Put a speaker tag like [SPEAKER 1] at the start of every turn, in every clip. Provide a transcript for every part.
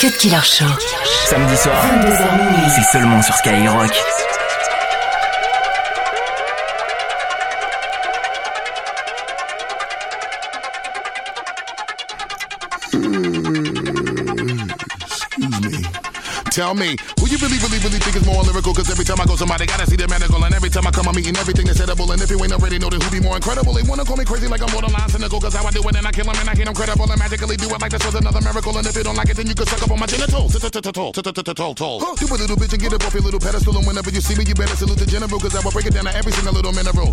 [SPEAKER 1] Cut Killer Show.
[SPEAKER 2] Samedi soir,
[SPEAKER 1] 22h minuit.
[SPEAKER 2] c'est seulement sur Skyrock.
[SPEAKER 3] Tell me, who you really, really, really think is more lyrical? Cause every time I go, somebody gotta see the medical. And every time I come, I'm eating everything that's edible. And if you ain't already know, then who be more incredible? They wanna call me crazy like I'm borderline cynical. Cause how I do it and I kill them and I get incredible. And magically do it like this was another miracle. And if you don't like it, then you can suck up on my genitals. You a little bitch and get up off your little pedestal. And whenever you see me, you better salute the general. Cause I will break it down to every single little mineral.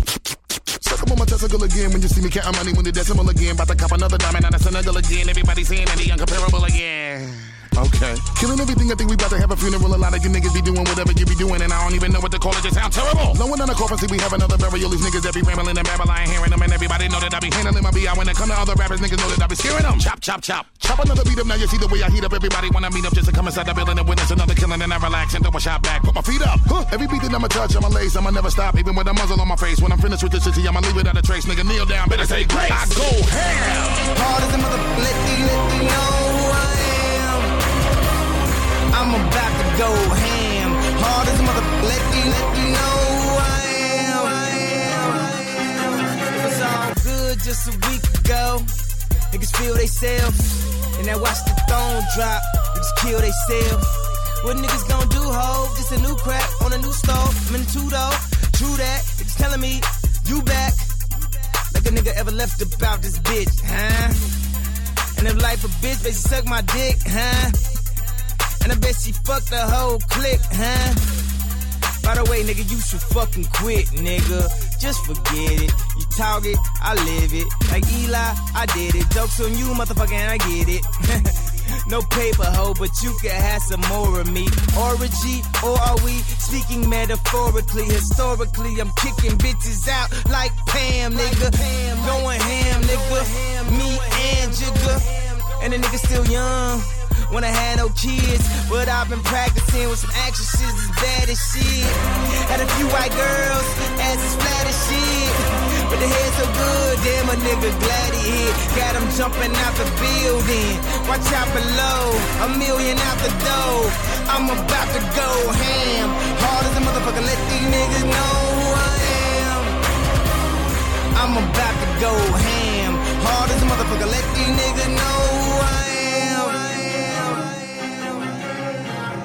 [SPEAKER 3] Suck up on my testicle again when you see me counting money when the decimal again. About to cop another diamond out of Senegal again. Everybody saying that he uncomparable again. Okay. Killing everything, I think we about to have a funeral. A lot of you niggas be doing whatever you be doing, and I don't even know what to call it. Just sound terrible. No one on the coffin see we have another burial. These niggas that be rambling and babble, I ain't hearing them, and everybody know that I be handling my BI. When it come to other rappers, niggas know that I be scaring them. Chop, chop, chop. Chop another beat up, now you see the way I heat up. Everybody wanna meet up just to come inside the building and witness another killing, and I relax and throw a shot back. Put my feet up. Huh. Every beat that I'ma touch, I'ma lace, I'ma never stop, even with a muzzle on my face. When I'm finished with this shit, I'ma leave it out a trace. Nigga, kneel down, better say grace. I go ham.
[SPEAKER 4] Hard as a motherfucker, let me, let me know who I am. I'm about to go ham. Hard as motherfucker, let me, let me know who I am. It was all good just a week ago. Niggas feel they self. And I watch the throne drop. Niggas kill they self. What niggas gon' do, ho? Just a new crack on a new stove. I'm in two though. True that. Niggas telling me, you back. Like a nigga ever left about this bitch, huh? And if life a bitch, she suck my dick, huh? And I bet she fucked the whole clique, huh? By the way, nigga, you should fucking quit, nigga. Just forget it. You talk it, I live it. Like Eli, I did it. Jokes on you, motherfucker, and I get it. no paper hoe, but you can have some more of me. Orgy, or are we speaking metaphorically? Historically, I'm kicking bitches out like Pam, nigga. Going ham, nigga. Me and Jigga. And the nigga still young. When I had no kids, but I've been practicing with some actresses as bad as shit. Had a few white girls, as flat as shit. But the head so good, damn a nigga glad he hit. Got him jumping out the building. Watch out below, a million out the door. I'm about to go ham. Hard as a motherfucker, let these niggas know who I am. I'm about to go ham. Hard as a motherfucker, let these niggas know who I am.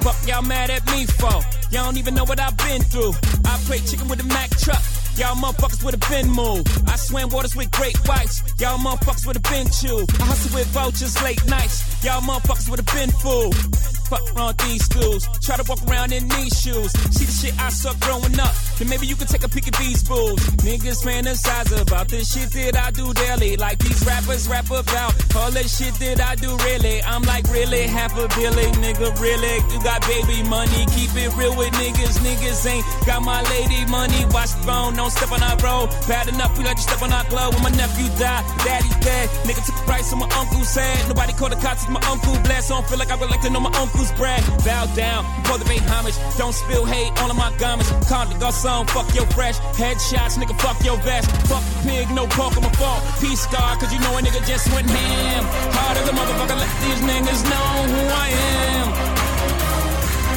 [SPEAKER 5] Fuck y'all mad at me for? Y'all don't even know what I've been through. I play chicken with a Mack truck. Y'all motherfuckers would have been moved. I swam waters with great whites. Y'all motherfuckers would have been chewed. I hustle with vultures late nights. Y'all motherfuckers would have been fooled. Fuck around these schools. Try to walk around in these shoes. See the shit I suck growing up. Then maybe you can take a peek at these fools. Niggas fantasize about the shit that I do daily. Like these rappers rap about all the shit that I do really. I'm like really half a billion, nigga. Really, you got baby money. Keep it real with niggas. Niggas ain't got my lady money. Watch the throne, don't step on our road. Bad enough, we let you step on our glove. When my nephew died, daddy's dead. Nigga took the price on my uncle's head. Nobody called the cops, my uncle blessed. So I don't feel like I would like to know my uncle's bread. Bow down, before the pay homage. Don't spill hate on my garments. Call the garçon, fuck your fresh. Headshots, nigga, fuck your vest. Fuck the pig, no pork on my fault. Peace star, cause you know a nigga just went ham. Hard as a motherfucker, let these niggas know who I am.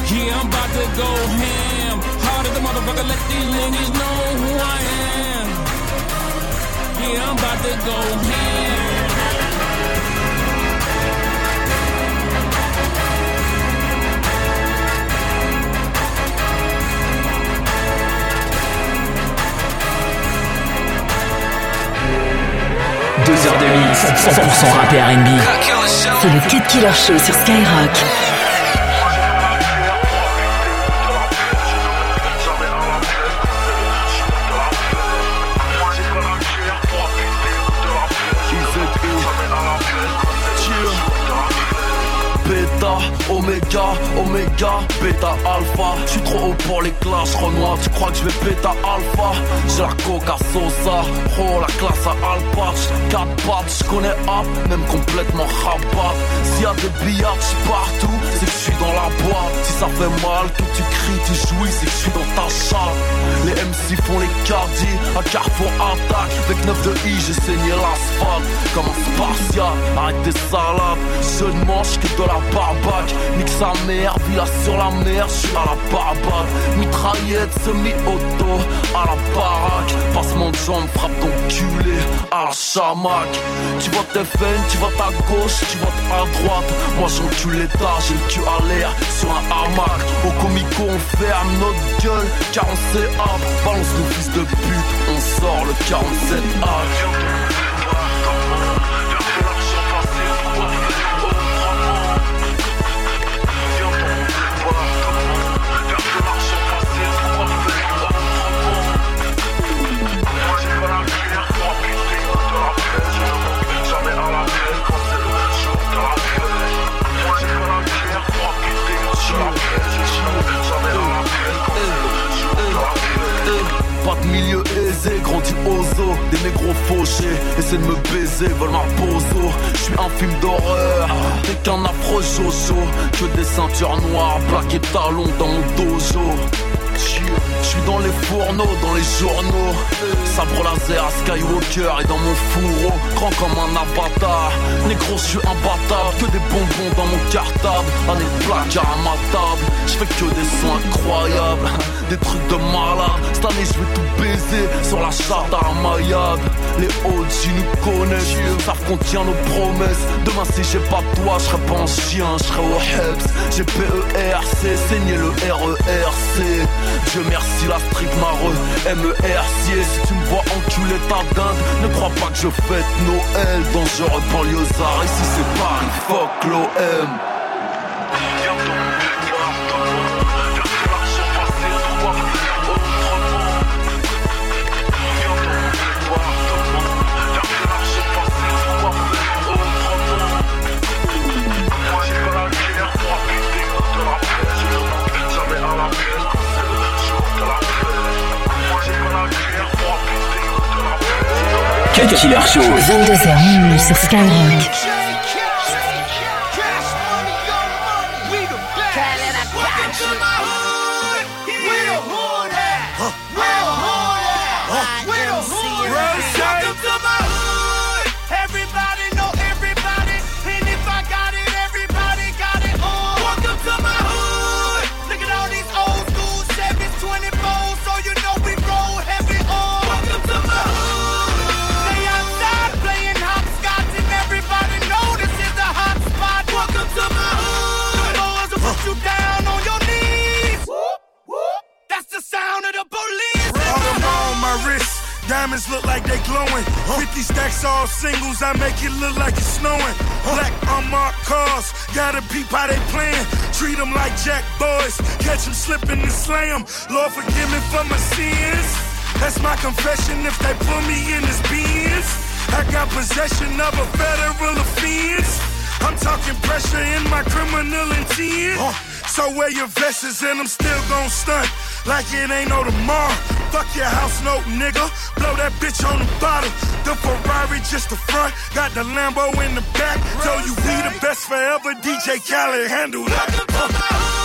[SPEAKER 5] Yeah, I'm about to go ham. Hard as a motherfucker, let these niggas know who I am. Yeah, I'm about to go ham.
[SPEAKER 2] Heures de mix, 100% rap et R&B.
[SPEAKER 1] C'est le Cut Killer Show sur Skyrock.
[SPEAKER 6] Beta, Oméga, Oméga, Beta, Alpha. Je suis trop haut pour les classes, Renoir. Tu crois que je vais Beta, Alpha? J'ai la coca Sosa, oh la classe à Alpatch. 4 pattes, je connais App, même complètement rabat. S'il y a des billards partout, c'est que je suis dans la boîte. Si ça fait mal, que tu cries, tu jouis, c'est que je suis dans ta chatte. Les MC font les cardis, à carrefour attaque. Avec 9 de I, j'ai saigné l'asphalte. Comme un spartiate, arrête tes salades. Je ne mange que de la barbac. Nique sa mère, villa sur la mer, je suis à la barbade. Mitraillette, semi-auto, à la baraque. Passement de jambes, frappe culé à la chamac. Tu votes FN, tu votes à gauche, tu votes à droite. Moi j'encule l'état, j'ai le cul à l'air sur un hamac. Au comico, on ferme notre gueule, car on sait Balance nos fils de pute, on sort le 47 veulent. Je suis un film d'horreur, t'es qu'un affreux jojo, que des ceintures noires, plaquées talons dans mon dojo. Je suis dans les fourneaux, dans les journaux. Sabre laser à Skywalker et dans mon fourreau, grand comme un avatar. Négro, je suis imbattable, que des bonbons dans mon cartable. Un placard à ma table, je fais que des sons incroyables, des trucs de malade. Cette année, je tout baiser sur la charte à Mayab. Les OG nous connaissent, savent qu'on tient nos promesses. Demain, si j'ai pas toi, je pas un chien, je serai au HEPS. J'ai PERC, saigné le RERC. Dieu merci la street mare MERC Si tu me vois enculer ta dinde. Ne crois pas que je fête Noël. Dangereux banlieusard Ici c'est Paris, fuck l'OM
[SPEAKER 2] Killer Show.
[SPEAKER 1] 22h sur Skyrock.
[SPEAKER 7] 50 stacks all singles, I make it look like it's snowing. Black unmarked cars, gotta peep how they playing. Treat them like jack boys, catch them slipping and slam. Lord forgive me for my sins. That's my confession if they put me in this beans. I got possession of a federal offense. I'm talking pressure in my criminal intent. So wear your vests and I'm still gon' stunt like it ain't no tomorrow. Fuck your house note, nigga. Blow that bitch on the bottom. The Ferrari just the front. Got the Lambo in the back. Tell you we the best forever. DJ Khaled handle
[SPEAKER 8] that.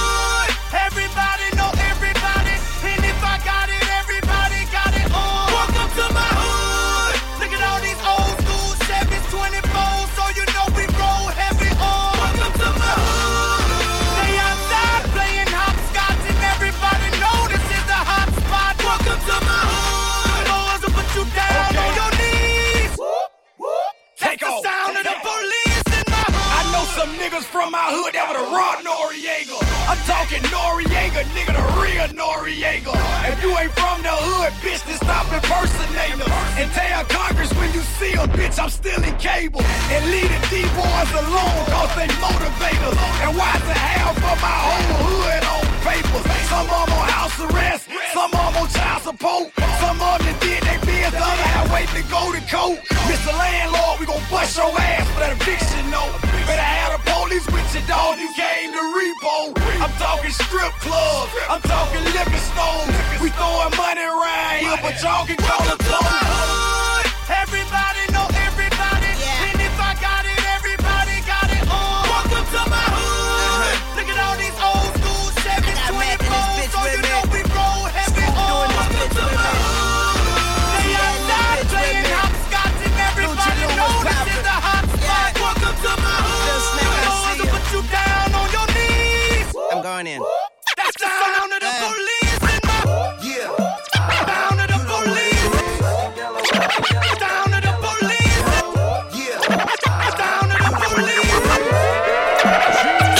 [SPEAKER 9] You ain't from the hood, bitch, then stop impersonating them. And tell Congress when you see a bitch, I'm still in cable. And leave the D-boys alone, cause they motivators. And why the hell for my whole hood on papers? Some of them on house arrest, some of them on child support, some of them did they biz, the other half wait to go to court. Mr. Landlord, we gon' bust your ass for that eviction note. Better have the police with your dog, you came to repo. I'm talking strip clubs, I'm talking liquor stores. We throwing money around here, but y'all can call it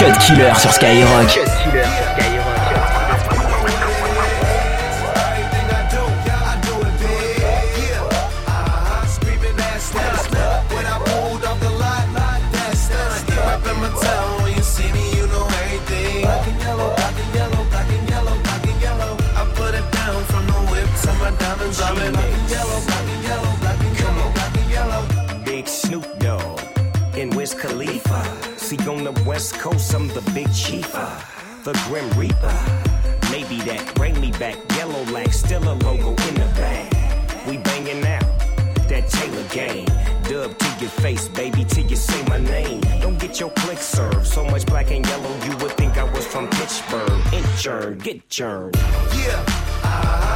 [SPEAKER 2] Cut Killer sur Skyrock.
[SPEAKER 10] Killer sur Skyrock. The West Coast, I'm the big chief, the Grim Reaper. Maybe that bring me back, yellow like still a logo in the bag. We banging out that Taylor Gang. Dub to your face, baby, till you say my name. Don't get your click served. So much black and yellow, you would think I was from Pittsburgh. Inchurn, get churned.
[SPEAKER 11] Yeah, uh-huh.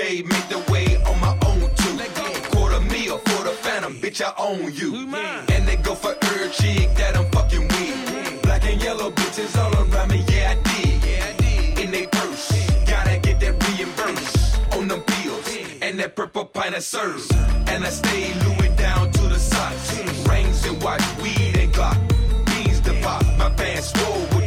[SPEAKER 12] J make the way on my own too. Quarter meal for the phantom, bitch, I own you. And they go for every chick that I'm fucking with. Black and yellow bitches all around me, yeah, I did. In they purse, gotta get that reimbursed on them pills. And that purple pint of serves. And I stay Louis down to the socks. Rings and watch, weed and Glock. Beans to pop, my pants swole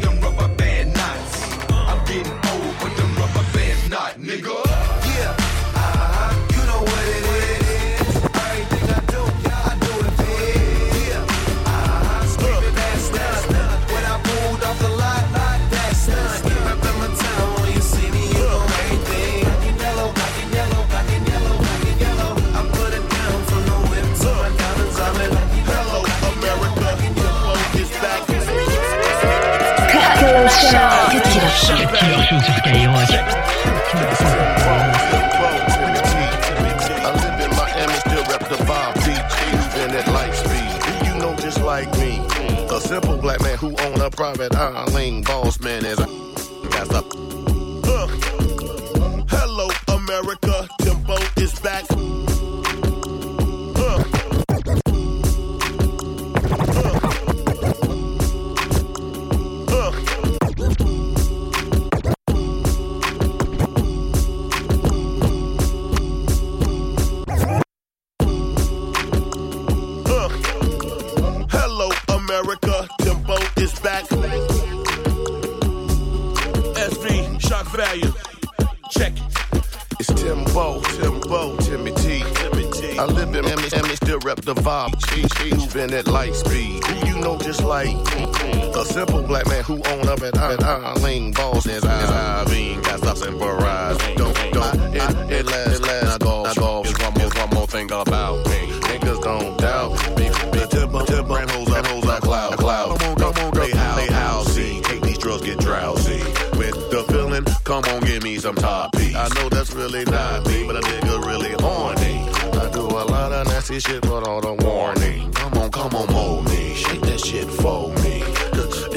[SPEAKER 13] A simple black man who own a private island. Boss man is a got the. Uh. Hello, America. Timbo is back. Rep the vibe. Moving at light speed. Do you know just like a simple black man who own up at at Island Balls is I mean, got stops and barrage. Don't, don't, it, it last, it last, golf, golf. Is one more, one more thing about me. Niggas don't doubt me. Me, Timbo, Timbo, and hoes like, hoes like cloud, cloud. Come on, come on, girl. They how, they how, see. Take these drugs, get drowsy. With the feeling, come on, give me some top piece. I know that's really not me, but a nigga really horny. Nasty shit, but all the warning. Come on, come on, mold me. Shake that shit for me.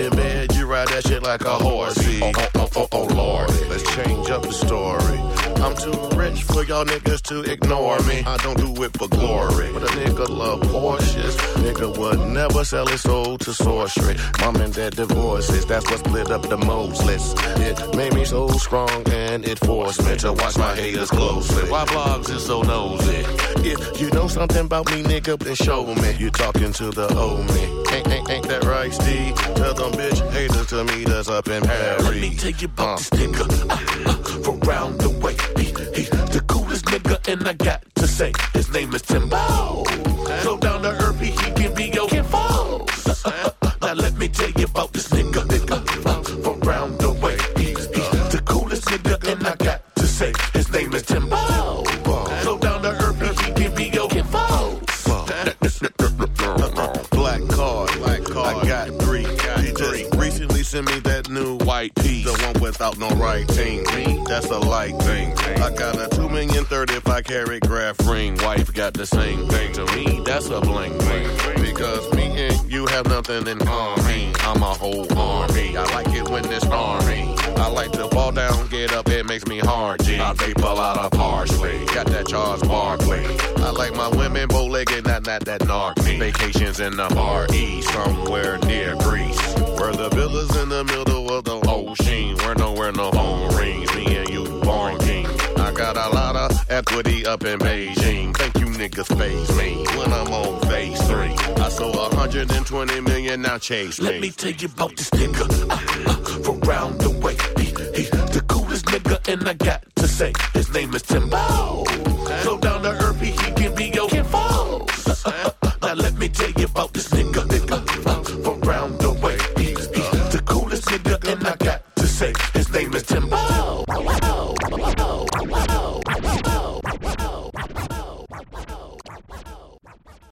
[SPEAKER 13] In bed, you ride that shit like a horsey. Oh, oh, oh, oh, oh, Lord. Let's change up the story. I'm too rich for y'all niggas to ignore me. I don't do it for glory. But a nigga love Porsches. Nigga would never sell his soul to sorcery. Mom and dad divorces, that's what split up the Moses. It made me so strong and it forced me to watch my haters closely. Why blogs is so nosy? If you know something about me, nigga, then show me. You talking to the old me. Ain't, ain't, ain't that right, Steve? Tell them bitch haters to meet us up in Paris.
[SPEAKER 12] Let me tell you about this nigga uh, uh, from round the way. He, he's the coolest nigga, and I got to say his name is Timbo.
[SPEAKER 13] Carat graph ring. Wife got the same thing. To me, that's a bling bling. Because me and you have nothing in common. I'm a whole army. I like it when it's army.
[SPEAKER 14] I like to fall down, get up, it makes me hard, G. I vape a lot of parsley, got that Charles Barkley. I like my women bow-legged, not, not that narc me. Vacations in the Far East, somewhere near Greece. Where the villas in the middle of the ocean, where nowhere no home rings, me and you born king. I got a lot of equity up in Beijing. Thank you niggas phase me when I'm on phase three. I sold 120 million, now chase me.
[SPEAKER 7] Let me tell you about this nigga uh, uh, from round the way. He, he the coolest nigga, and I got to say his name is Timbo. So down to earth, he, he